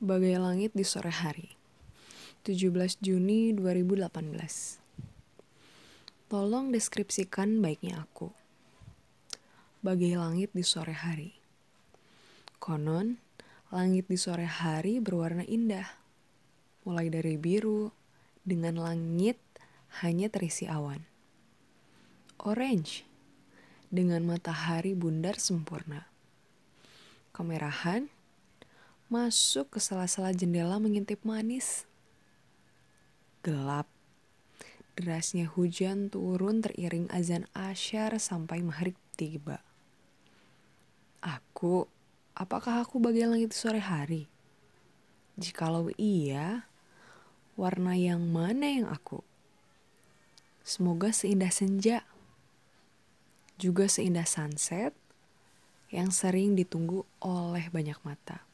Bagai langit di sore hari. 17 Juni 2018. Tolong deskripsikan baiknya aku. Bagai langit di sore hari. Konon, langit di sore hari berwarna indah. Mulai dari biru, dengan langit hanya terisi awan. Orange, dengan matahari bundar sempurna. Kemerahan, masuk ke sela-sela jendela mengintip manis. Gelap. Derasnya hujan turun teriring azan asyar sampai maghrib tiba. Aku, apakah aku bagian langit sore hari? Jikalau iya, warna yang mana yang aku? Semoga seindah senja. Juga seindah sunset yang sering ditunggu oleh banyak mata.